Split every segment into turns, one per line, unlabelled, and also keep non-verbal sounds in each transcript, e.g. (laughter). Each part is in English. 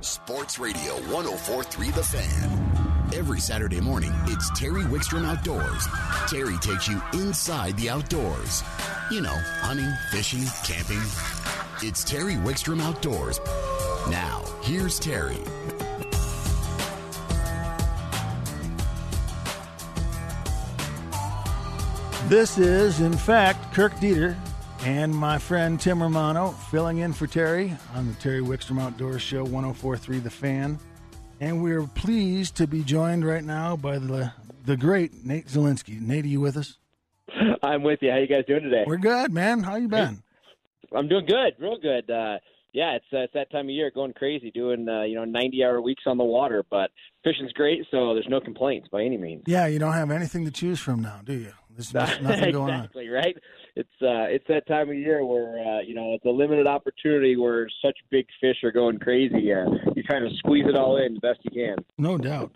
Sports Radio 1043 The Fan. Every Saturday morning, it's Terry Wickstrom Outdoors. Terry takes you inside the outdoors. You know, hunting, fishing, camping. It's Terry Wickstrom Outdoors. Now, here's Terry.
This is, in fact, Kirk Deeter and my friend Tim Romano filling in for Terry on the Terry Wickstrom Outdoors Show 1043 The Fan. And we're pleased to be joined right now by the the great Nate Zelinsky. Nate, are you with us?
I'm with you. How you guys doing today?
We're good, man. How you been?
I'm doing good, real good. Uh, yeah, it's uh, it's that time of year, going crazy, doing uh, you know 90 hour weeks on the water. But fishing's great, so there's no complaints by any means.
Yeah, you don't have anything to choose from now, do you? There's (laughs) nothing
exactly,
going on.
right? It's uh, it's that time of year where uh, you know it's a limited opportunity where such big fish are going crazy. Uh, you kind of squeeze it all in the best you can.
No doubt.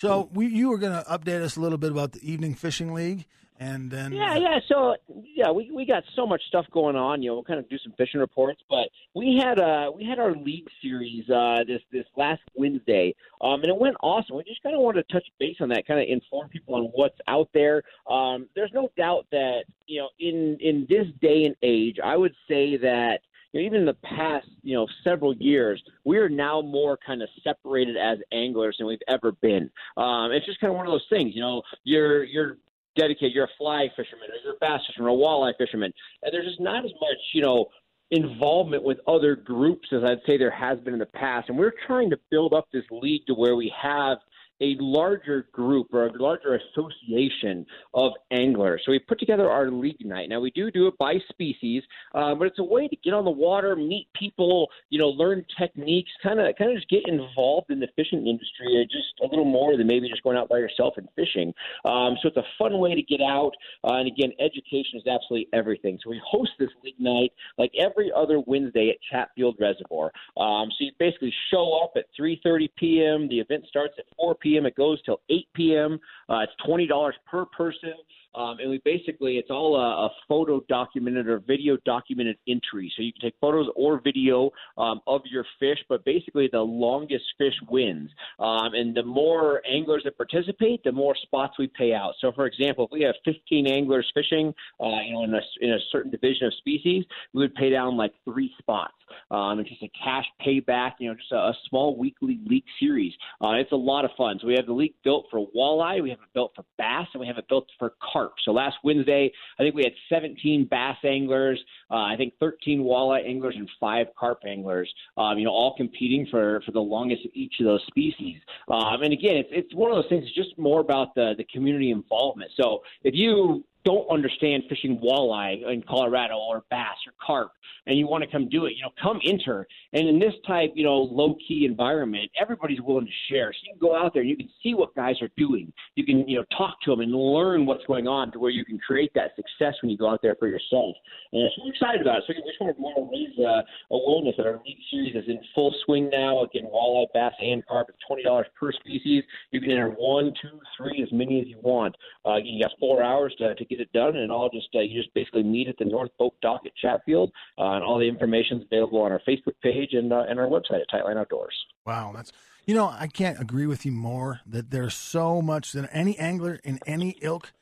So we, you were going to update us a little bit about the evening fishing league, and then
Yeah, yeah. So yeah, we we got so much stuff going on. You know, we'll kind of do some fishing reports, but we had uh we had our league series uh this this last Wednesday, um, and it went awesome. We just kind of wanted to touch base on that, kind of inform people on what's out there. Um, there's no doubt that you know in in this day and age, I would say that you know, even in the past, you know, several years, we are now more kind of separated as anglers than we've ever been. Um, it's just kind of one of those things, you know, you're you're dedicated, you're a fly fisherman, or you're a bass fisherman, or a walleye fisherman, and there's just not as much, you know, involvement with other groups as I'd say there has been in the past. And we're trying to build up this league to where we have a larger group or a larger association of anglers. So we put together our league night. Now we do do it by species, uh, but it's a way to get on the water, meet people, you know, learn techniques, kind of kind of just get involved in the fishing industry just a little more than maybe just going out by yourself and fishing. Um, so it's a fun way to get out. Uh, and again, education is absolutely everything. So we host this league night like every other Wednesday at Chatfield Reservoir. Um, so you basically show up at 3:30 p.m. The event starts at 4 p.m p.m. It goes till 8 p.m. Uh, it's twenty dollars per person. Um, and we basically, it's all a, a, photo documented or video documented entry. So you can take photos or video um, of your fish, but basically the longest fish wins. Um, and the more anglers that participate, the more spots we pay out. So, for example, if we have 15 anglers fishing, uh, you know, in a, in a certain division of species, we would pay down like three spots. Um, it's just a cash payback, you know, just a, a small weekly league series. Uh, it's a lot of fun. So we have the league built for walleye, we have it built for bass, and we have it built for carp. So last Wednesday, I think we had 17 bass anglers, uh, I think 13 walleye anglers, and five carp anglers. Um, you know, all competing for for the longest of each of those species. Um, and again, it's it's one of those things. It's just more about the the community involvement. So if you don't understand fishing walleye in Colorado or bass or carp and you want to come do it, you know, come enter. And in this type, you know, low key environment, everybody's willing to share. So you can go out there and you can see what guys are doing. You can, you know, talk to them and learn what's going on to where you can create that success when you go out there for yourself. And so I'm excited about it. So we just want to raise uh, awareness that our league series is in full swing now. Again, walleye, bass, and carp is twenty dollars per species. You can enter one, two, three, as many as you want. Uh, you got four hours to, to get it done, and all just uh, you just basically meet at the North Boat Dock at Chatfield, uh, and all the information is available on our Facebook page and uh, and our website at Tightline Outdoors.
Wow, that's you know I can't agree with you more that there's so much that any angler in any ilk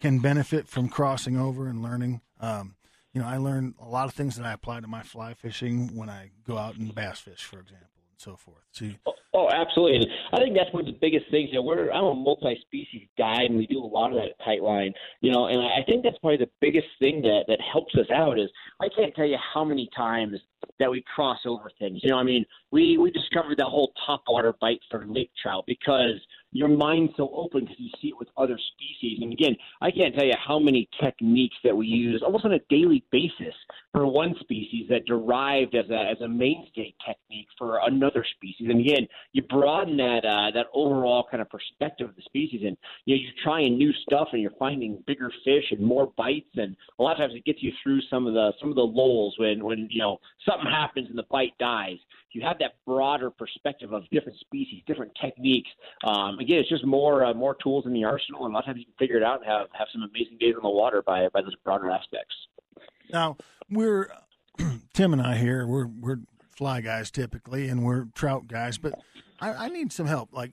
can benefit from crossing over and learning. Um, you know, I learn a lot of things that I apply to my fly fishing when I go out and bass fish, for example so forth. So you,
oh, oh, absolutely. And I think that's one of the biggest things. You know, we're I'm a multi-species guy, and we do a lot of that at Tightline. You know, and I think that's probably the biggest thing that that helps us out is I can't tell you how many times that we cross over things. You know, I mean, we we discovered that whole topwater bite for lake trout because your mind's so open because you see it with other species. And again, I can't tell you how many techniques that we use almost on a daily basis for one species that derived as a as a mainstay technique for another species. And again, you broaden that uh, that overall kind of perspective of the species, and you know you're trying new stuff, and you're finding bigger fish and more bites, and a lot of times it gets you through some of the some of the lulls when when you know something happens and the bite dies. You have that broader perspective of different species, different techniques. Um, again, it's just more uh, more tools in the arsenal, and a lot of times you can figure it out and have have some amazing days on the water by by those broader aspects.
Now we're (clears throat) Tim and I here. We're we're fly guys typically, and we're trout guys, but I, I need some help. Like,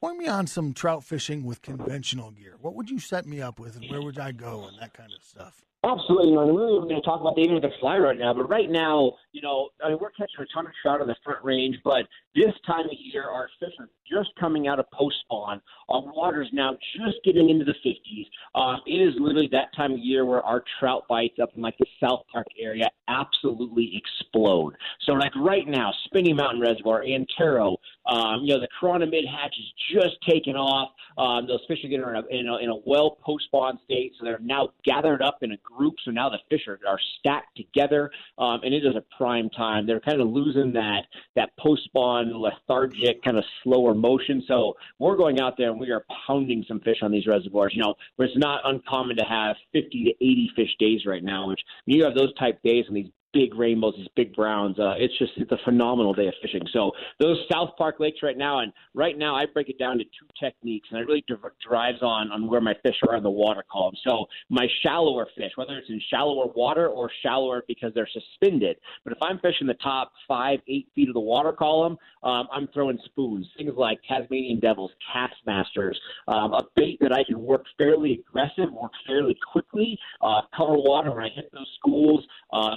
point me on some trout fishing with conventional gear. What would you set me up with, and where would I go, and that kind of stuff?
Absolutely, and we were going to talk about the even with the fly right now, but right now, you know, I mean, we're catching a ton of trout on the front range, but this time of year, our fish are just coming out of post spawn. Our water's now just getting into the 50s. Uh, it is literally that time of year where our trout bites up in like the South Park area absolutely explode. So, like right now, Spinney Mountain Reservoir, Antero, um, you know, the chironomid Hatch is just taking off. Um, those fish are getting in a, in a, in a well post spawn state, so they're now gathered up in a group. So now the fish are, are stacked together, um, and it is a prime time. They're kind of losing that that post spawn lethargic kind of slower motion. So we're going out there and we are pounding some fish on these reservoirs. You know, where it's not uncommon to have 50 to 80 fish days right now, which you have those type days on these big rainbows, these big browns. Uh, it's just it's a phenomenal day of fishing. So those South Park lakes right now, and right now I break it down to two techniques, and it really drives on on where my fish are in the water column. So my shallower fish, whether it's in shallower water or shallower because they're suspended, but if I'm fishing the top five, eight feet of the water column, um, I'm throwing spoons, things like Tasmanian devils, Kastmasters, um, a bait that I can work fairly aggressive, work fairly quickly, uh, cover water when I hit those schools. Uh,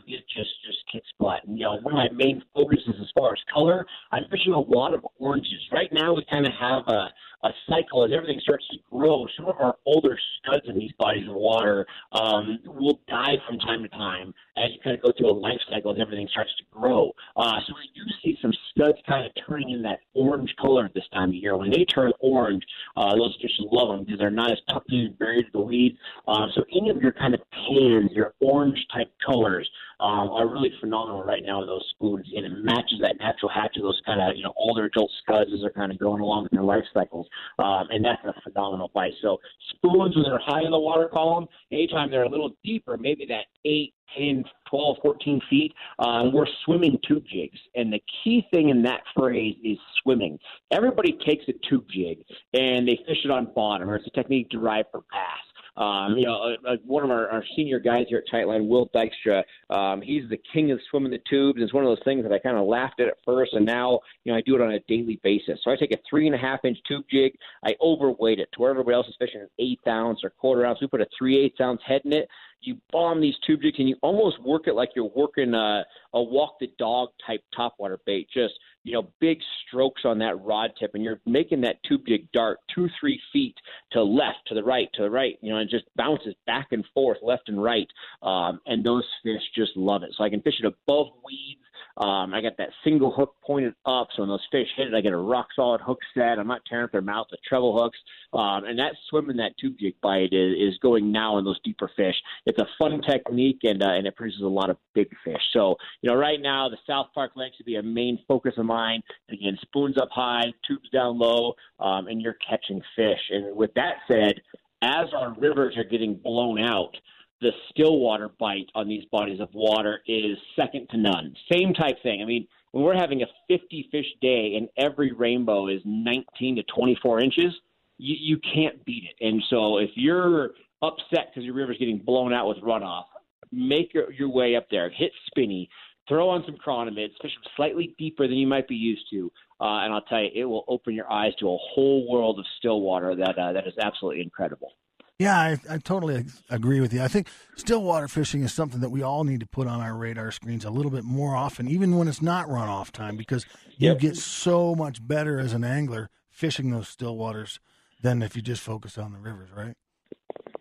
just just butt. And, you know, one of my main focuses as far as color, I'm fishing a lot of oranges. Right now, we kind of have a a cycle as everything starts to grow. Some of our older scuds in these bodies of water um, will die from time to time as you kind of go through a life cycle as everything starts to grow. Uh, so we do see some scuds kind of turning in that orange color at this time of year. When they turn orange, uh, those fish love them because they're not as tucked buried in the weeds. Uh, so any of your kind of tans, your orange type colors, um, are really phenomenal right now with those spoons, and it matches that natural hatch of those kind of you know older adult scuds as they're kind of going along in their life cycles um, and that's a phenomenal bite. So spoons when they're high in the water column, anytime they're a little deeper, maybe that eight, 10, 12, 14 feet, uh, we're swimming tube jigs. And the key thing in that phrase is swimming. Everybody takes a tube jig and they fish it on bottom, or it's a technique derived from bass. Um, you know, uh, uh, one of our, our senior guys here at Tightline, Will Dykstra, um, he's the king of swimming the tubes. It's one of those things that I kind of laughed at at first, and now, you know, I do it on a daily basis. So I take a three and a half inch tube jig, I overweight it to where everybody else is fishing an eighth ounce or quarter ounce. We put a three eighths ounce head in it you bomb these tube jigs and you almost work it like you're working a, a walk the dog type topwater bait. Just you know, big strokes on that rod tip, and you're making that tube jig dart two, three feet to left, to the right, to the right. You know, and just bounces back and forth, left and right. Um, and those fish just love it. So I can fish it above weeds um, I got that single hook pointed up, so when those fish hit it, I get a rock solid hook set. I'm not tearing up their mouth with treble hooks. Um, and that swimming that tube jig bite is, is going now in those deeper fish. It's a fun technique, and uh, and it produces a lot of big fish. So you know, right now the South Park Lake should be a main focus of mine. Again, spoons up high, tubes down low, um, and you're catching fish. And with that said, as our rivers are getting blown out the stillwater bite on these bodies of water is second to none. Same type thing. I mean, when we're having a 50 fish day and every rainbow is 19 to 24 inches, you, you can't beat it. And so if you're upset because your river's getting blown out with runoff, make your, your way up there, hit Spinney, throw on some chironomids, fish them slightly deeper than you might be used to, uh, and I'll tell you, it will open your eyes to a whole world of stillwater that uh, that is absolutely incredible.
Yeah, I, I totally agree with you. I think stillwater fishing is something that we all need to put on our radar screens a little bit more often, even when it's not runoff time, because you get so much better as an angler fishing those still waters than if you just focus on the rivers, right?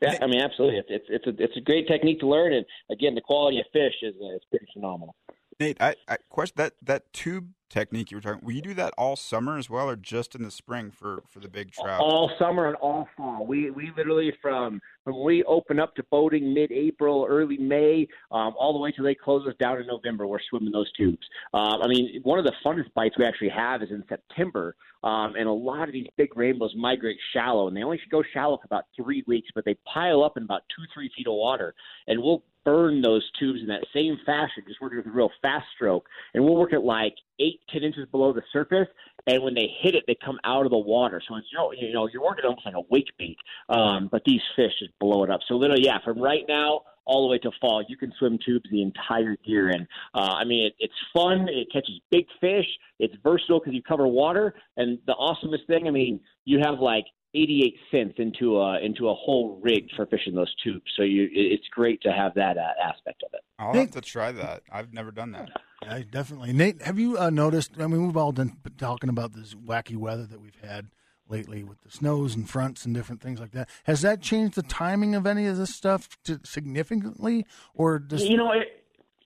Yeah, I mean, absolutely. It's it's it's a it's a great technique to learn, and again, the quality of fish is uh, is pretty phenomenal.
Nate, I, I question that that tube technique you were talking. Will you do that all summer as well, or just in the spring for for the big trout?
All summer and all fall. We we literally from when we open up to boating mid-April, early May, um, all the way till they close us down in November. We're swimming those tubes. Uh, I mean, one of the funnest bites we actually have is in September, um, and a lot of these big rainbows migrate shallow, and they only should go shallow for about three weeks, but they pile up in about two, three feet of water, and we'll burn those tubes in that same fashion, just working with a real fast stroke, and we'll work at like eight, ten inches below the surface, and when they hit it, they come out of the water. So it's you know, you know you're working almost like a wake bait, um, but these fish just blow it up. So literally, yeah, from right now all the way to fall. You can swim tubes the entire year, and uh, I mean it, it's fun. It catches big fish. It's versatile because you cover water. And the awesomest thing, I mean, you have like 88 cents into a into a whole rig for fishing those tubes. So you, it's great to have that uh, aspect of it.
I'll have to try that. I've never done that.
Yeah, definitely. Nate, have you uh, noticed? I mean, we've all been talking about this wacky weather that we've had lately with the snows and fronts and different things like that. Has that changed the timing of any of this stuff to significantly, or does
you know? It,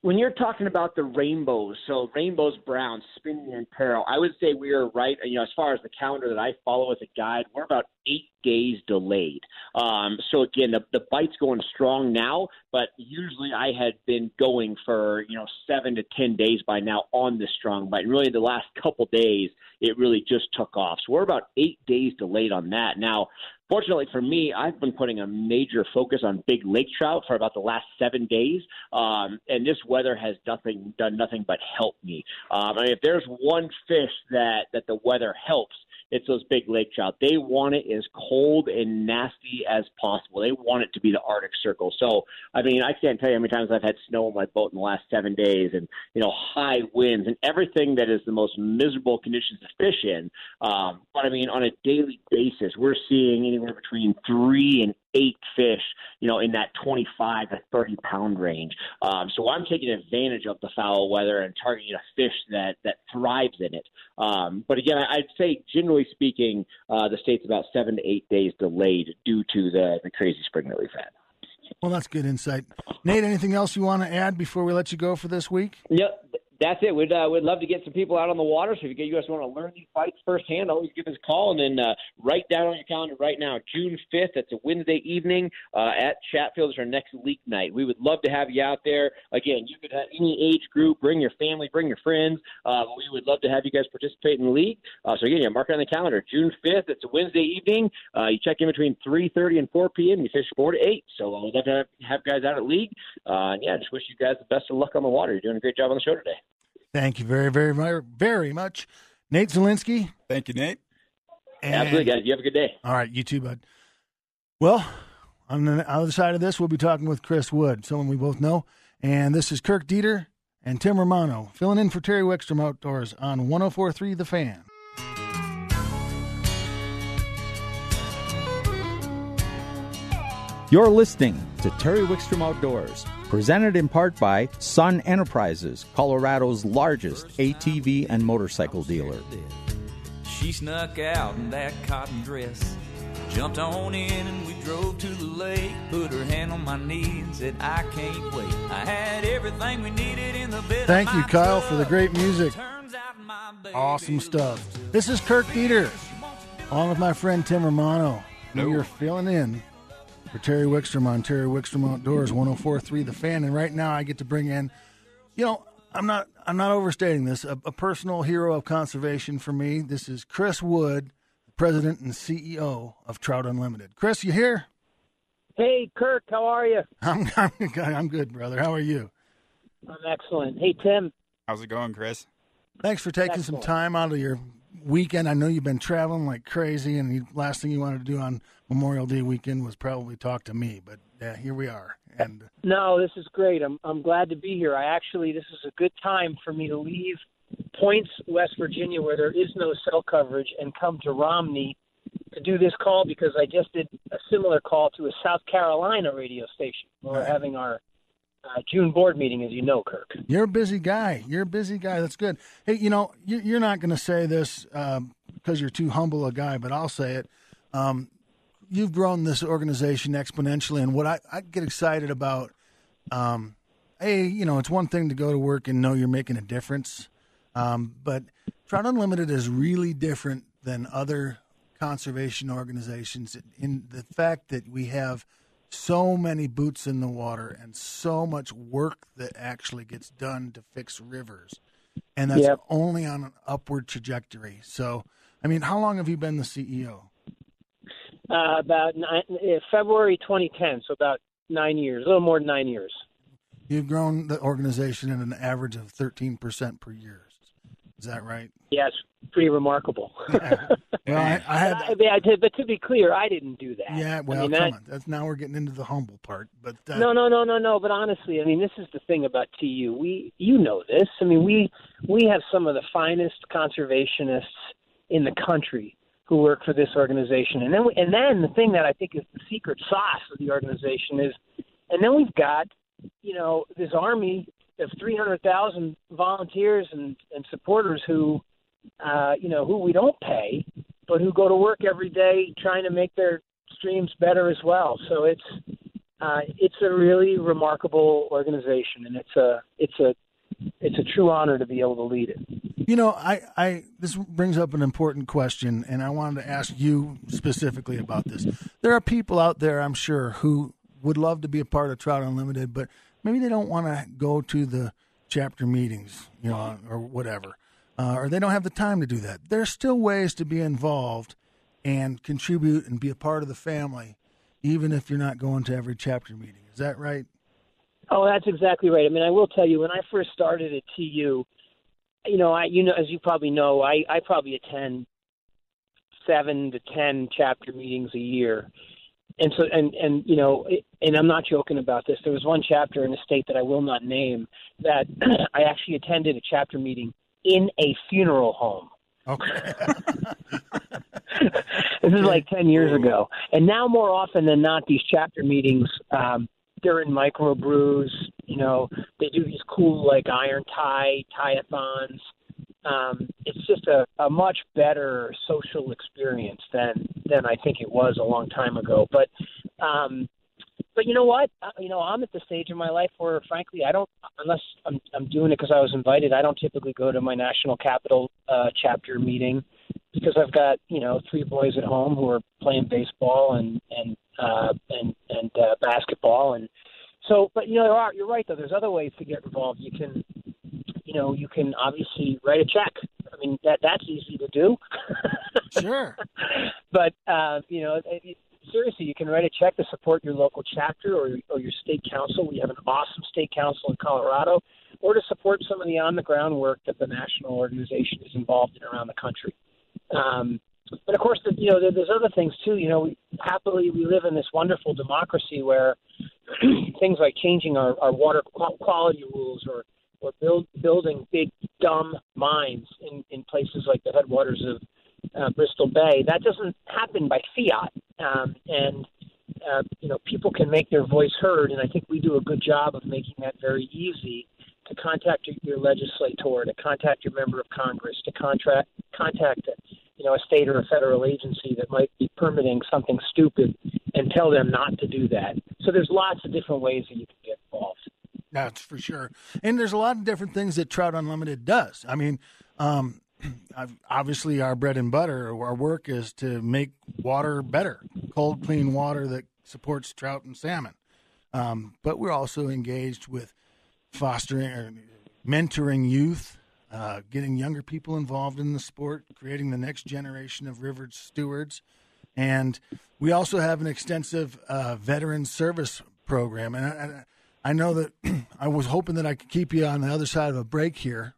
when you're talking about the rainbows, so rainbows, brown, spinning and peril, I would say we are right. You know, as far as the calendar that I follow as a guide, we're about eight days delayed. Um, so again, the, the bite's going strong now, but usually I had been going for you know seven to ten days by now on this strong bite. And really, the last couple days, it really just took off. So we're about eight days delayed on that. Now, Fortunately for me, I've been putting a major focus on big lake trout for about the last seven days, um, and this weather has nothing done nothing but help me. Um, I mean, if there's one fish that that the weather helps, it's those big lake trout. They want it as cold and nasty as possible. They want it to be the Arctic Circle. So, I mean, I can't tell you how many times I've had snow on my boat in the last seven days, and you know, high winds and everything that is the most miserable conditions to fish in. Um, but I mean, on a daily basis, we're seeing anywhere between three and eight fish, you know, in that 25 to 30 pound range. Um, so I'm taking advantage of the foul weather and targeting a fish that that thrives in it. Um, but again, I'd say generally speaking, uh, the state's about seven to eight days delayed due to the the crazy spring that we've had.
Well, that's good insight. Nate, anything else you want to add before we let you go for this week?
Yep that's it. We'd uh, we'd love to get some people out on the water. So if you guys want to learn these fights firsthand, always give us a call and then uh, write down on your calendar right now, June fifth. That's a Wednesday evening uh, at Chatfield is our next league night. We would love to have you out there. Again, you could have any age group, bring your family, bring your friends. Uh, we would love to have you guys participate in the league. Uh, so again, yeah, mark it on the calendar, June fifth. It's a Wednesday evening. Uh, you check in between three thirty and four p.m. You fish four to eight. So uh, we'd love to have, guys out at league. Uh, and yeah, just wish you guys the best of luck on the water. You're doing a great job on the show today.
Thank you very, very, very, very much. Nate Zelinsky.
Thank you, Nate.
And, Absolutely, guys. You have a good day.
All right, you too, bud. Well, on the other side of this, we'll be talking with Chris Wood, someone we both know. And this is Kirk Deeter and Tim Romano filling in for Terry Wickstrom Outdoors on 1043 The Fan.
You're listening to Terry Wickstrom Outdoors, presented in part by Sun Enterprises, Colorado's largest ATV and motorcycle dealer.
She snuck out in that cotton dress, jumped on in, and we drove to the lake. Put her hand on my knee and said, I can't wait. I had everything we needed in the bed.
Thank you, Kyle, for the great music. Awesome stuff. This is Kirk Deeter, along with my friend Tim Romano. No. You're filling in for Terry Wickstrom on Terry Wickstrom Outdoors 1043 The Fan. And right now I get to bring in, you know, I'm not I'm not overstating this, a, a personal hero of conservation for me. This is Chris Wood, president and CEO of Trout Unlimited. Chris, you here?
Hey, Kirk, how are you? (laughs)
I'm, I'm, I'm good, brother. How are you?
I'm excellent. Hey, Tim.
How's it going, Chris?
Thanks for taking excellent. some time out of your weekend. I know you've been traveling like crazy, and the last thing you wanted to do on Memorial Day weekend was probably talk to me. But yeah, here we are. And
no, this is great. I'm I'm glad to be here. I actually this is a good time for me to leave Points, West Virginia, where there is no cell coverage, and come to Romney to do this call because I just did a similar call to a South Carolina radio station. We're right. having our uh, June board meeting, as you know, Kirk.
You're a busy guy. You're a busy guy. That's good. Hey, you know, you're not going to say this um, because you're too humble a guy, but I'll say it. Um, you've grown this organization exponentially, and what I, I get excited about, um, hey, you know, it's one thing to go to work and know you're making a difference, um, but Trout Unlimited is really different than other conservation organizations in the fact that we have – so many boots in the water and so much work that actually gets done to fix rivers. And that's yep. only on an upward trajectory. So, I mean, how long have you been the CEO?
Uh, about nine, uh, February 2010, so about nine years, a little more than nine years.
You've grown the organization at an average of 13% per year. Is that right?
Yes, pretty remarkable. (laughs)
Well, I, I had.
I, I, but to be clear, I didn't do that.
Yeah, well,
I mean,
come on. That's now we're getting into the humble part. But uh,
no, no, no, no, no. But honestly, I mean, this is the thing about TU. We, you know, this. I mean, we we have some of the finest conservationists in the country who work for this organization, and then we, and then the thing that I think is the secret sauce of the organization is, and then we've got, you know, this army of three hundred thousand volunteers and and supporters who, uh, you know, who we don't pay, but who go to work every day trying to make their streams better as well. So it's uh, it's a really remarkable organization, and it's a it's a it's a true honor to be able to lead it.
You know, I, I this brings up an important question, and I wanted to ask you specifically about this. There are people out there, I'm sure, who would love to be a part of Trout Unlimited, but maybe they don't want to go to the chapter meetings, you know, or whatever, uh, or they don't have the time to do that. There's still ways to be involved and contribute and be a part of the family, even if you're not going to every chapter meeting. Is that right?
Oh, that's exactly right. I mean, I will tell you, when I first started at TU, you know, I you know, as you probably know, I I probably attend seven to ten chapter meetings a year, and so and and you know, and I'm not joking about this. There was one chapter in a state that I will not name that (clears throat) I actually attended a chapter meeting in a funeral home.
Okay. (laughs)
this is like 10 years ago. And now, more often than not, these chapter meetings, um, they're in microbrews. You know, they do these cool, like, iron tie, tie-a-thons. Um, it's just a, a much better social experience than than I think it was a long time ago. But um, but you know what? Uh, You know, I'm at the stage in my life where, frankly, I don't unless I'm I'm doing it because I was invited. I don't typically go to my national capital uh, chapter meeting because I've got you know three boys at home who are playing baseball and and uh, and and uh, basketball and so. But you know, there are, you're right though. There's other ways to get involved. You can you know you can obviously write a check. I mean that that's easy to do.
sure. (laughs)
but uh, you know, it, it- seriously, you can write a check to support your local chapter or, or your state council. We have an awesome state council in Colorado, or to support some of the on the ground work that the national organization is involved in around the country. Um, but of course, the, you know, there, there's other things too. You know, we, happily we live in this wonderful democracy where (clears throat) things like changing our, our water quality rules or or build, building big dumb mines in, in places like the headwaters of uh, Bristol Bay. That doesn't happen by fiat, um, and uh, you know people can make their voice heard, and I think we do a good job of making that very easy to contact your, legislator, to contact your member of Congress, to contract contact you know a state or a federal agency that might be permitting something stupid, and tell them not to do that. So there's lots of different ways that you can get involved.
That's for sure. And there's a lot of different things that Trout Unlimited does. I mean, um, (clears throat) obviously, our bread and butter, our work is to make water better, cold, clean water that supports trout and salmon. Um, but we're also engaged with fostering or mentoring youth, uh, getting younger people involved in the sport, creating the next generation of river stewards. And we also have an extensive uh, veteran service program. And I, I, know that (clears throat) I was hoping that I could keep you on the other side of a break here,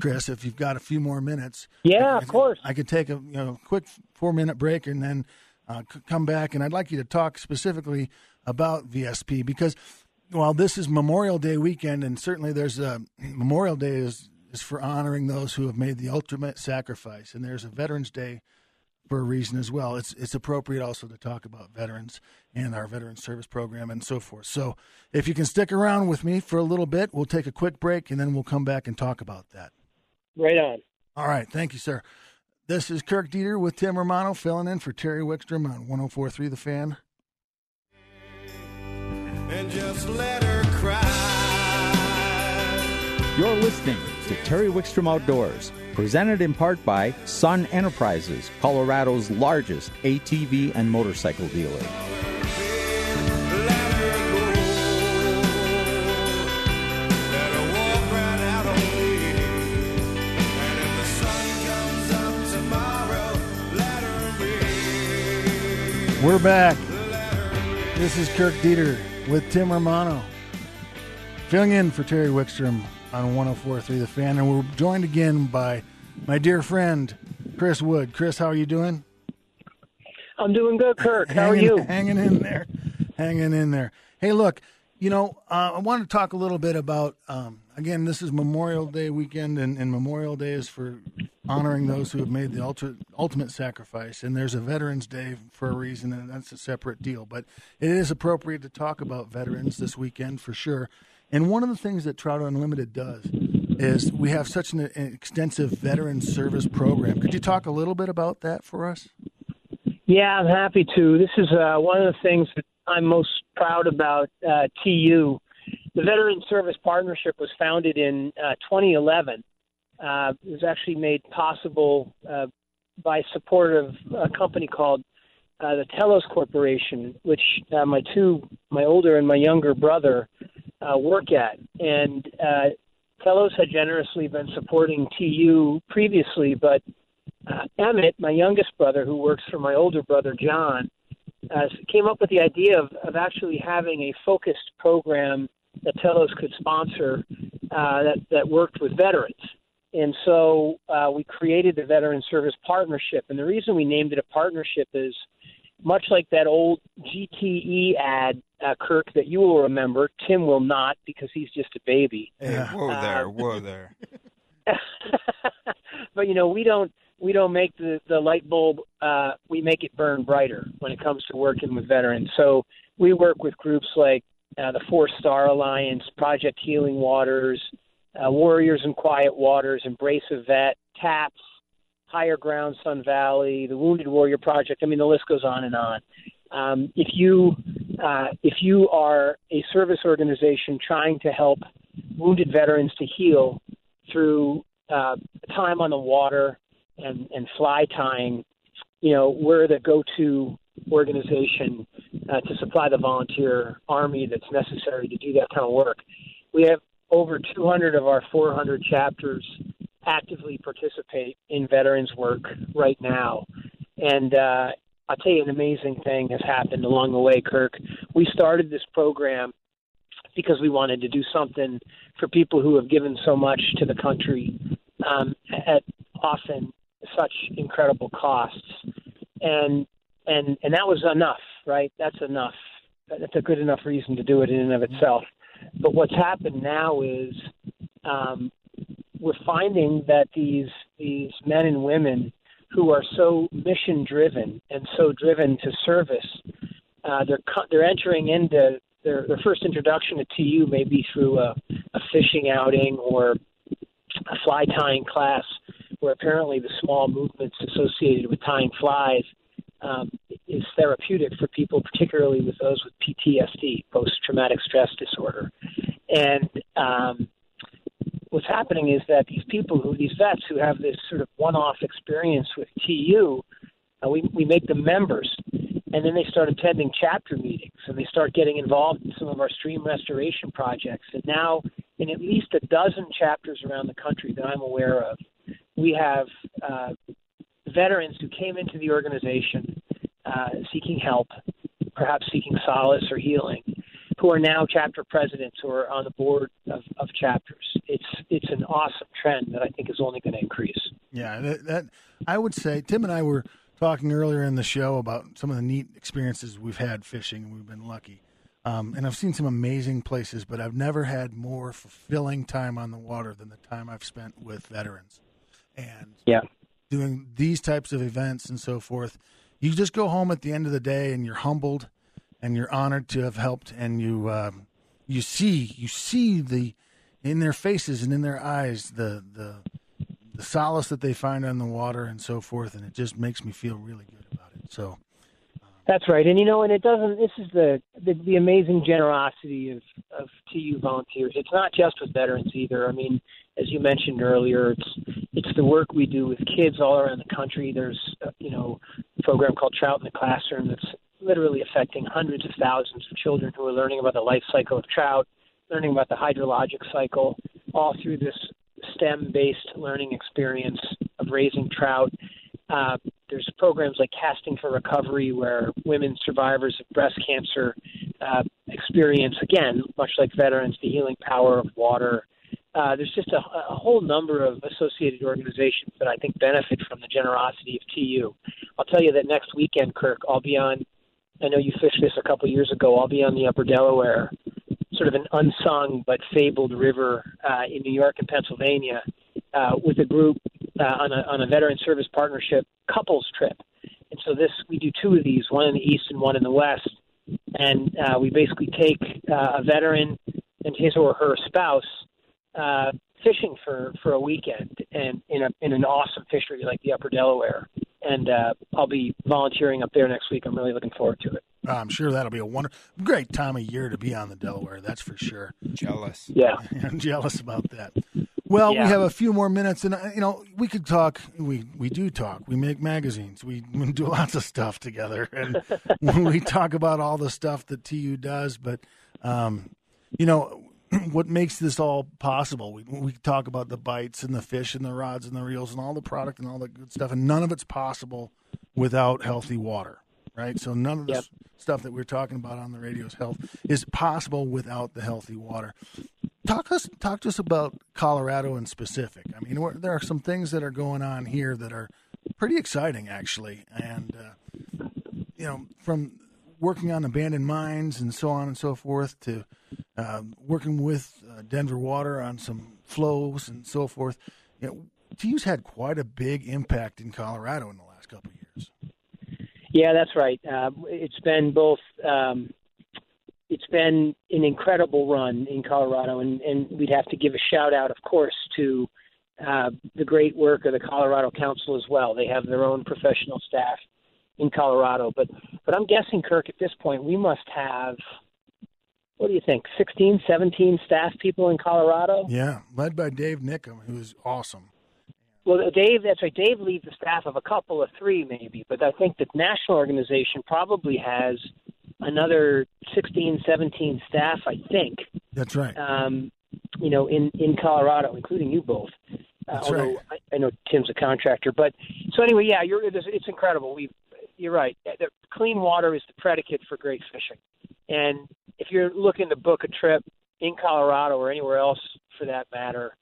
Chris, if you've got a few more minutes.
Yeah,
I-
of course.
I could take a you know quick four minute break and then uh, come back. And I'd like you to talk specifically about VSP because while this is Memorial Day weekend, and certainly there's a (clears throat) Memorial Day is is for honoring those who have made the ultimate sacrifice, and there's a Veterans Day for a reason as well. It's it's appropriate also to talk about veterans and our veteran service program and so forth. So if you can stick around with me for a little bit, we'll take a quick break and then we'll come back and talk about that.
Right on.
All right, thank you, sir. This is Kirk Deeter with Tim Romano filling in for Terry Wickstrom on 104.3 The Fan.
and just let her cry.
You're listening to Terry Wickstrom Outdoors, presented in part by Sun Enterprises, Colorado's largest ATV and motorcycle dealer.
We're back. This is Kirk Deeter with Tim Romano, filling in for Terry Wickstrom on 104.3 The Fan. And we're joined again by my dear friend, Chris Wood. Chris, how are you doing?
I'm doing good, Kirk. How are you? (laughs)
Hanging in there, hanging in there. Hey, look, you know, uh, I want to talk a little bit about. Um, again, this is Memorial Day weekend, and, and Memorial Day is for honoring those who have made the ultra, ultimate sacrifice. And there's a Veterans Day for a reason, and that's a separate deal. But it is appropriate to talk about veterans this weekend for sure. And one of the things that Trout Unlimited does is we have such an, an extensive veteran service program. Could you talk a little bit about that for us?
Yeah, I'm happy to. This is uh, one of the things that I'm most proud about uh, TU. The Veteran Service Partnership was founded in uh, 2011. Uh, it was actually made possible uh, by support of a company called uh, the Telos Corporation, which uh, my two, my older and my younger brother, uh, work at. And uh, Telos had generously been supporting TU previously, but uh, Emmett, my youngest brother, who works for my older brother John, uh, came up with the idea of, of actually having a focused program that Telos could sponsor uh, that, that worked with veterans. And so uh, we created the Veteran Service Partnership. And the reason we named it a partnership is much like that old GTE ad, uh, Kirk, that you will remember. Tim will not because he's just a baby.
Hey, whoa there, (laughs) whoa there.
but you know, we don't we don't make the the light bulb. Uh, we make it burn brighter when it comes to working with veterans. So we work with groups like uh, the Four Star Alliance, Project Healing Waters, uh, Warriors in Quiet Waters, Embrace a Vet, TAPS, Higher Ground Sun Valley, the Wounded Warrior Project. I mean, the list goes on and on. Um, if you uh, if you are a service organization trying to help wounded veterans to heal through uh, time on the water and, and fly tying, you know, we're the go-to organization uh, to supply the volunteer army that's necessary to do that kind of work. We have over 200 of our 400 chapters actively participate in veterans work right now. And uh, I'll tell you, an amazing thing has happened along the way, Kirk. We started this program because we wanted to do something for people who have given so much to the country um, at often such incredible costs, and and and that was enough, right? That's enough. That's a good enough reason to do it in and of itself. But what's happened now is um, we're finding that these these men and women who are so mission driven and so driven to service, uh, they're they're entering into their their first introduction to TU may be through a, a fishing outing or a fly tying class, where apparently the small movements associated with tying flies um, is therapeutic for people, particularly with those with PTSD, post traumatic stress disorder. And um, what's happening is that these people who, these vets who have this sort of one off experience with TU, uh, we, we make them members. And then they start attending chapter meetings and they start getting involved in some of our stream restoration projects. And now, in at least a dozen chapters around the country that I'm aware of, we have uh, veterans who came into the organization uh, seeking help, perhaps seeking solace or healing, who are now chapter presidents or are on the board of, of chapters. It's it's an awesome trend that I think is only going to increase.
Yeah, that, that I would say. Tim and I were talking earlier in the show about some of the neat experiences we've had fishing, we've been lucky. Um, and I've seen some amazing places, but I've never had more fulfilling time on the water than the time I've spent with veterans. And
Yeah.
Doing these types of events and so forth, you just go home at the end of the day and you're humbled and you're honored to have helped, and you um, you see you see the in their faces and in their eyes the the the solace that they find on the water and so forth, and it just makes me feel really good about it. So
That's right, and you know, and it doesn't. This is the the, the amazing generosity of of TU volunteers. It's not just with veterans either. I mean, as you mentioned earlier, it's it's the work we do with kids all around the country. There's uh, you know a program called Trout in the Classroom that's literally affecting hundreds of thousands of children who are learning about the life cycle of trout, learning about the hydrologic cycle, all through this STEM-based learning experience of raising trout. Uh, there's programs like Casting for Recovery, where women survivors of breast cancer uh, experience, again, much like veterans, the healing power of water uh, there's just a, a whole number of associated organizations that I think benefit from the generosity of TU. I'll tell you that next weekend, Kirk, I'll be on. I know you fished this a couple years ago. I'll be on the Upper Delaware, sort of an unsung but fabled river uh, in New York and Pennsylvania, uh, with a group uh, on a on a veteran service partnership couples trip. And so this we do two of these, one in the east and one in the west, and uh, we basically take uh, a veteran and his or her spouse uh, fishing for for a weekend and in a in an awesome fishery like the Upper Delaware. And uh, I'll be volunteering up there next week. I'm really looking forward to it.
I'm sure that'll be a wonder, great time of year to be on the Delaware. That's for sure.
Jealous.
Yeah. (laughs)
I'm jealous about that. Well,
Yeah.
we have a few more minutes, and uh, you know we could talk. We we do talk. We make magazines. We, we do lots of stuff together, and (laughs) we talk about all the stuff that TU does. But um, you know (clears throat) what makes this all possible? We we talk about the bites and the fish and the rods and the reels and all the product and all the good stuff, and none of it's possible without healthy water, right? So none of this stuff that we're talking about on the radio's health is possible without the healthy water talk us talk to us about Colorado in specific. I mean, there are some things that are going on here that are pretty exciting, actually, and uh, you know, from working on abandoned mines and so on and so forth to uh, working with uh, Denver Water on some flows and so forth. You know, TU's had quite a big impact in Colorado in the last couple of years.
Yeah, that's right. Uh, it's been both. Um, it's been an incredible run in Colorado, and, and we'd have to give a shout out, of course, to uh, the great work of the Colorado Council as well. They have their own professional staff in Colorado, but but I'm guessing, Kirk, at this point we must have. What do you think? 16, 17 staff people in Colorado?
Yeah, led by Dave Nickum, who is awesome.
Well, Dave, that's right. Dave leads a staff of a couple of three, maybe, but I think the national organization probably has another 16, 17 staff, I think,
That's right.
um, you know, in, in Colorado, including you both. Uh,
That's
although
right.
I, I know Tim's a contractor, but so anyway, yeah, you're, it's, it's incredible. We, you're right. The clean water is the predicate for great fishing, and if you're looking to book a trip in Colorado or anywhere else for that matter,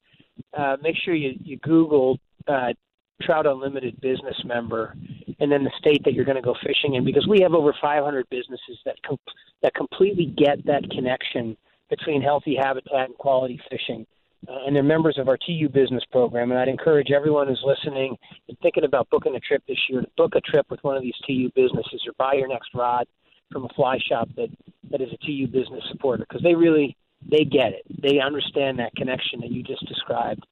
uh, make sure you you Google uh, Trout Unlimited business member, and then the state that you're going to go fishing in, because we have over 500 businesses that com- that completely get that connection between healthy habitat and quality fishing. Uh, and they're members of our TU business program. And I'd encourage everyone who's listening and thinking about booking a trip this year to book a trip with one of these TU businesses or buy your next rod from a fly shop that, that is a TU business supporter because they really they get it. They understand that connection that you just described.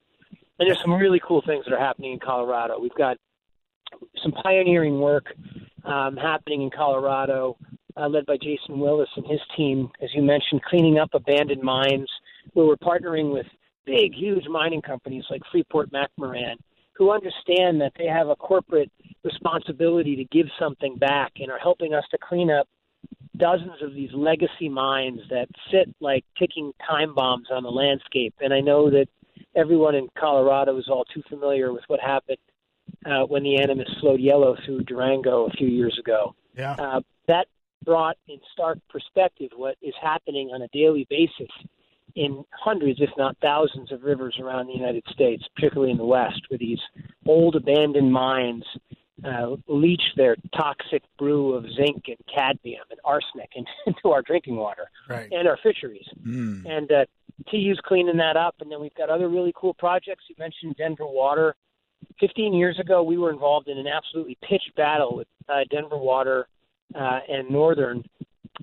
And there's some really cool things that are happening in Colorado. We've got some pioneering work um, happening in Colorado, uh, led by Jason Willis and his team, as you mentioned, cleaning up abandoned mines, where we're partnering with big, huge mining companies like Freeport McMoran, who understand that they have a corporate responsibility to give something back and are helping us to clean up dozens of these legacy mines that sit like ticking time bombs on the landscape. And I know that everyone in Colorado is all too familiar with what happened uh, when the Animas flowed yellow through Durango a few years ago.
Yeah.
Uh, that brought in stark perspective what is happening on a daily basis in hundreds, if not thousands, of rivers around the United States, particularly in the West, where these old abandoned mines uh, leach their toxic brew of zinc and cadmium and arsenic (laughs) into, our drinking water
Right.
and our fisheries.
Mm.
And uh, TU's cleaning that up. And then we've got other really cool projects. You mentioned Denver Water. 15 years ago, we were involved in an absolutely pitched battle with uh, Denver Water uh, and Northern,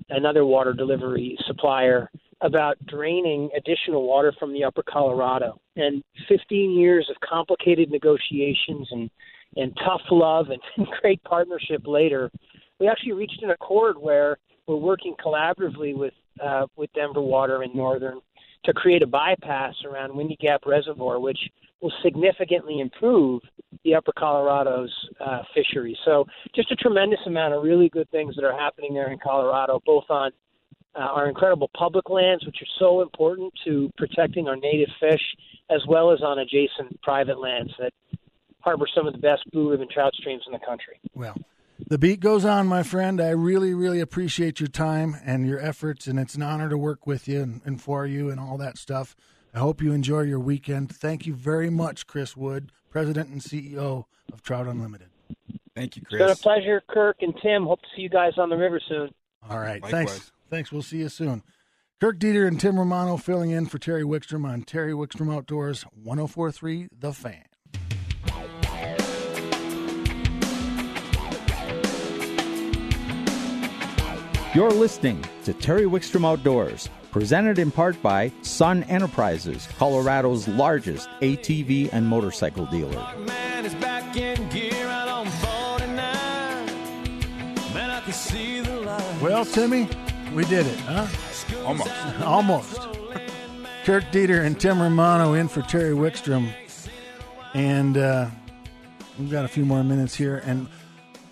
another water delivery supplier, about draining additional water from the upper Colorado. And 15 years of complicated negotiations and, and tough love (laughs) and great partnership later, we actually reached an accord where we're working collaboratively with uh, with Denver Water and Northern to create a bypass around Windy Gap Reservoir, which will significantly improve the Upper Colorado's uh, fishery. So, just a tremendous amount of really good things that are happening there in Colorado, both on uh, our incredible public lands, which are so important to protecting our native fish, as well as on adjacent private lands that harbor some of the best blue ribbon trout streams in the country.
Well, the beat goes on, my friend. I really, really appreciate your time and your efforts, and it's an honor to work with you and, and for you and all that stuff. I hope you enjoy your weekend. Thank you very much, Chris Wood, President and CEO of Trout Unlimited.
Thank you, Chris.
It's been a pleasure, Kirk and Tim. Hope to see you guys on the river soon.
All right.
Likewise.
Thanks. Thanks. We'll see you soon. Kirk Deeter and Tim Romano filling in for Terry Wickstrom on Terry Wickstrom Outdoors 1043 The Fan.
You're listening to Terry Wickstrom Outdoors, presented in part by Sun Enterprises, Colorado's largest ATV and motorcycle dealer.
Man is back in gear out on 49. Man, I can see the light.
Well, Timmy, we did it, huh?
Almost. (laughs)
Almost. Kirk Deeter and Tim Romano in for Terry Wickstrom. And uh, we've got a few more minutes here. And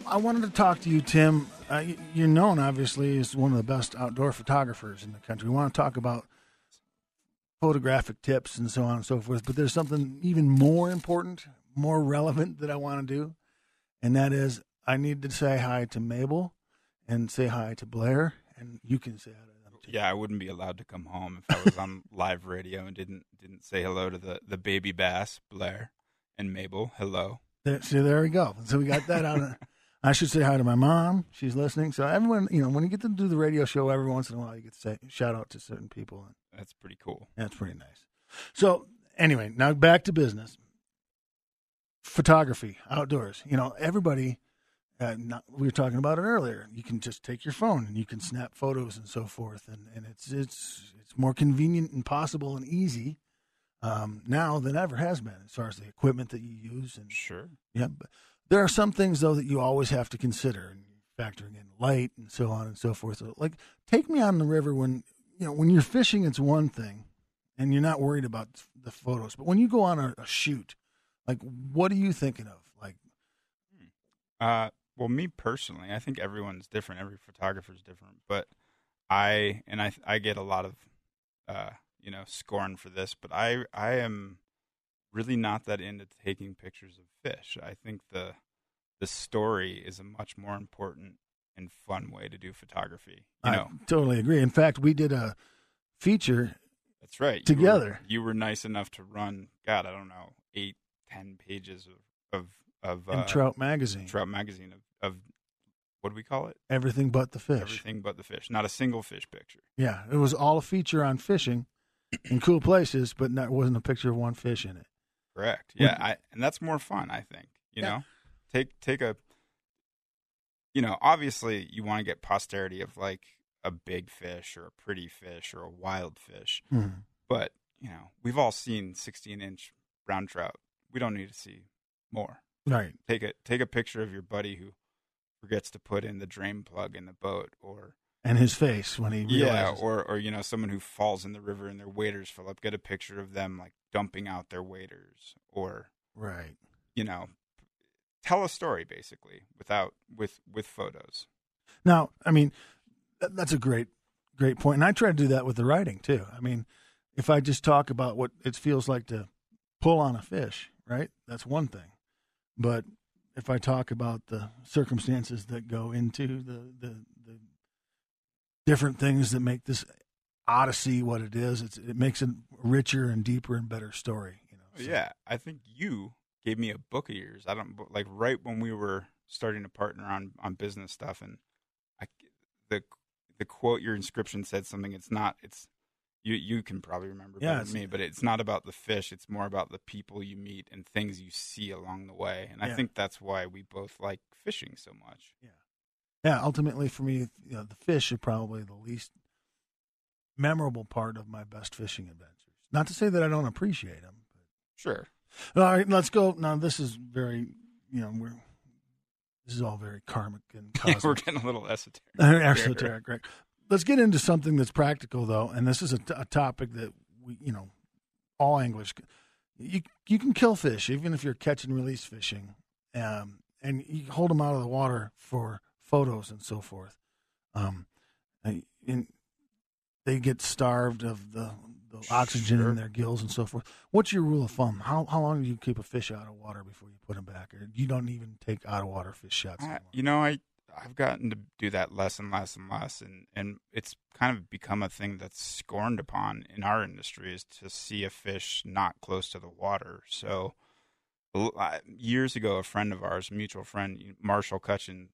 I wanted to talk to you, Tim. Uh, you're known, obviously, as one of the best outdoor photographers in the country. We want to talk about photographic tips and so on and so forth. But there's something even more important, more relevant that I want to do. And that is, I need to say hi to Mabel and say hi to Blair. And you can say hi to them.
Yeah, I wouldn't be allowed to come home if I was on (laughs) live radio and didn't didn't say hello to the the baby bass Blair and Mabel. Hello.
There, so there we go. So we got that out. Of, (laughs) I should say hi to my mom. She's listening. So everyone, you know, when you get to do the radio show, every once in a while, you get to say shout out to certain people, and
That's pretty cool.
that's pretty nice. So anyway, now back to business. Photography, outdoors. You know, everybody. Uh, not, we were talking about it earlier. You can just take your phone and you can snap photos and so forth, and, and it's it's it's more convenient and possible and easy um, now than ever has been as far as the equipment that you use and
Sure.
yeah, but there are some things though that you always have to consider, and factoring in light and so on and so forth. So, like, take me on the river when you know when you're fishing, it's one thing, and you're not worried about the photos. But when you go on a, a shoot, like, what are you thinking of? Like,
Uh, well, me personally, I think everyone's different. Every photographer's different, but I and I I get a lot of uh, you know scorn for this, but I I am really not that into taking pictures of fish. I think the the story is a much more important and fun way to do photography. You know,
I totally agree. In fact, we did a feature.
that's right. You were-
Together.
you were, nice enough to run. God, I don't know, eight, ten pages of of of uh,
Trout Magazine,
Trout magazine of of what do we call it?
everything but the fish.
Everything but the fish. Not a single fish picture.
Yeah, it was all a feature on fishing in cool places, but not wasn't a picture of one fish in it.
Correct. Yeah, I, and that's more fun. I think. You
Yeah.
know, take take a. You know, obviously, you want to get posterity of like a big fish or a pretty fish or a wild fish,
Mhm.
but you know, we've all seen 16 inch brown trout. We don't need to see more.
Right.
Take a take a picture of your buddy who forgets to put in the drain plug in the boat, or
And his face when he
yeah, or or you know, someone who falls in the river and their waders fill up. Get a picture of them like dumping out their waders, or
right.
you know, tell a story basically without with with photos.
Now, I mean, that's a great, great point, and I try to do that with the writing too. I mean, if I just talk about what it feels like to pull on a fish, right? That's one thing, but if I talk about the circumstances that go into the the, the different things that make this odyssey what it is, it makes a richer and deeper and better story. You know, So-
Yeah, I think you gave me a book of yours. I don't like right when we were starting to partner on on business stuff, and I the the quote your inscription said something. It's not. It's you. You can probably remember
Yeah,
better than me, but it's not about the fish. It's more about the people you meet and things you see along the way. And I think that's why we both like fishing so much.
yeah, yeah. ultimately for me, you know, the fish are probably the least memorable part of my best fishing adventures. Not to say that I don't appreciate them.
Sure.
All right, let's go. Now, this is very, you know, we're this is all very karmic and (laughs) cosmic.
we're getting a little esoteric. (laughs)
esoteric, right? Let's get into something that's practical, though, and this is a, t- a topic that we, you know, all anglers, you you can kill fish even if you're catch and release fishing, um, and you hold them out of the water for photos and so forth. Um, and and they get starved of the, the oxygen
Sure.
in their gills and so forth. What's your rule of thumb? How how long do you keep a fish out of water before you put them back, or you don't even take out of water fish shots?
I,
anymore?
you know, I I've gotten to do that less and less and less, and and it's kind of become a thing that's scorned upon in our industry is to see a fish not close to the water. So years ago, a friend of ours, a mutual friend, Marshall Cutchin,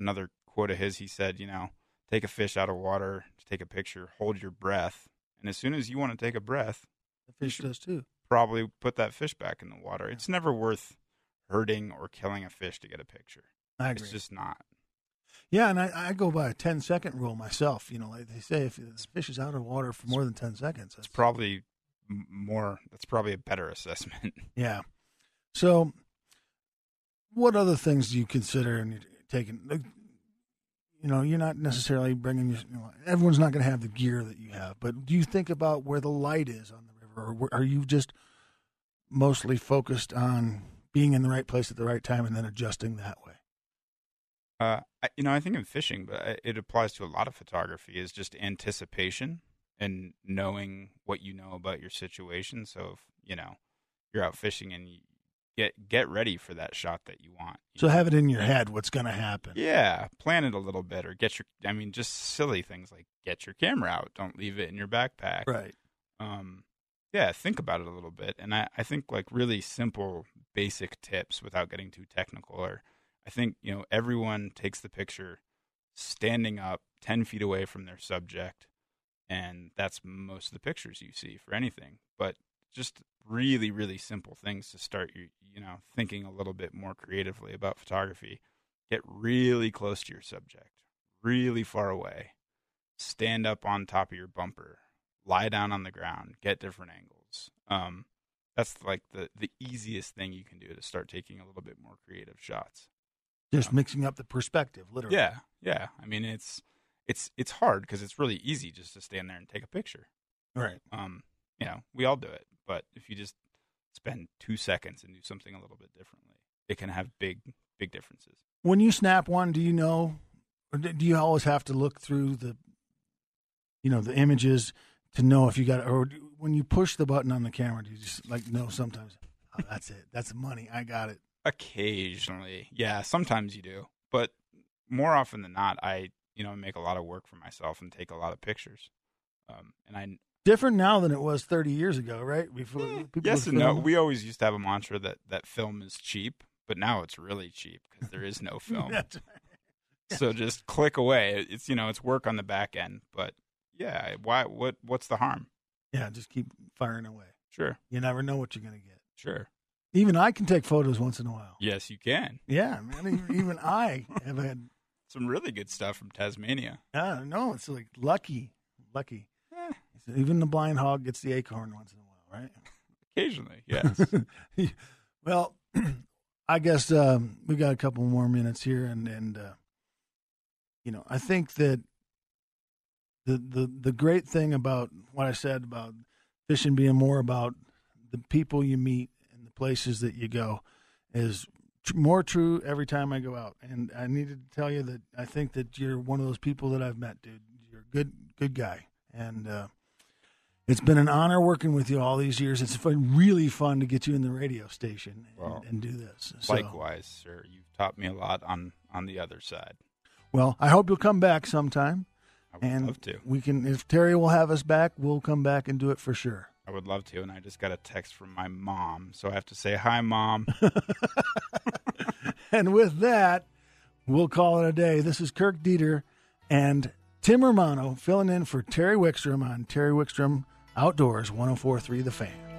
another quote of his, he said, you know, take a fish out of water, to take a picture, hold your breath, and as soon as you want to take a breath,
The fish does too.
probably put that fish back in the water. It's never worth hurting or killing a fish to get a picture.
I agree.
It's just not.
Yeah, and I, I go by a 10 second rule myself. You know, like they say, if the fish is out of water for more than 10 seconds,
It's
that's
probably more. That's probably a better assessment. (laughs)
Yeah. So, what other things do you consider and you're taking? You know, you're not necessarily bringing your. You know, everyone's not going to have the gear that you have, but do you think about where the light is on the river, or where- are you just mostly focused on being in the right place at the right time and then adjusting that way?
Uh, I, you know, I think in fishing, but it applies to a lot of photography. Is just anticipation and knowing what you know about your situation. So if you know you're out fishing and you get get ready for that shot that you want. you
So
know?
have it in your head what's going to happen.
Yeah, plan it a little bit, or get your. I mean, just silly things like get your camera out. Don't leave it in your backpack.
Right.
um yeah think about it a little bit and i i think like really simple basic tips without getting too technical or i think you know everyone takes the picture standing up 10 feet away from their subject and that's most of the pictures you see for anything. But just really really simple things to start you you know thinking a little bit more creatively about photography. Get really close to your subject really far away. Stand up on top of your bumper. Lie down on the ground, get different angles. Um, that's like the the easiest thing you can do to start taking a little bit more creative shots.
Just mixing up the perspective, literally.
Yeah, yeah. I mean, it's it's it's hard because it's really easy just to stand there and take a picture.
Right.
Um, you know, we all do it, but if you just spend two seconds and do something a little bit differently, it can have big big differences.
When you snap one, do you know, or do you always have to look through the, you know, the images to know if you got, or do- when you push the button on the camera, do you just like know sometimes? Oh, that's it. That's money. I got it.
Occasionally, yeah. Sometimes you do, but more often than not, I you know make a lot of work for myself and take a lot of pictures. Um, and I
Different now than it was 30 years ago, right? Before people
yes and no. We always used to have a mantra that that film is cheap, but now it's really cheap because there is no (laughs) film.
Right. (laughs)
so just click away. It's you know it's work on the back end, but yeah, why? What? What's the harm?
yeah, just keep firing away.
Sure,
You never know what you're to get.
sure.
Even I can take photos once in a while.
Yes, you can.
Yeah, man. Even I have had. (laughs)
Some really good stuff from Tasmania.
Don't know. It's like lucky, lucky.
Eh,
Even the blind hog gets the acorn once in a while, right?
occasionally, (laughs) yes.
well, (clears throat) I guess um, we got a couple more minutes here, and and uh, you know, I think that the the the great thing about what I said about fishing being more about the people you meet places that you go is tr- more true every time I go out. And I needed to tell you that I think that you're one of those people that I've met, dude. You're a good good guy, and uh, it's been an honor working with you all these years. It's been really fun to get you in the radio station and,
Well,
and do this. So,
Likewise, sir. You've taught me a lot on on the other side.
well, I hope you'll come back sometime.
I would
And
love to.
we can, if Terry will have us back, we'll come back and do it for sure.
I would love to. And I just got a text from my mom, so I have to say hi, mom. (laughs) (laughs)
And with that, we'll call it a day. This is Kirk Deeter and Tim Romano filling in for Terry Wickstrom on Terry Wickstrom Outdoors 1043 The Fan.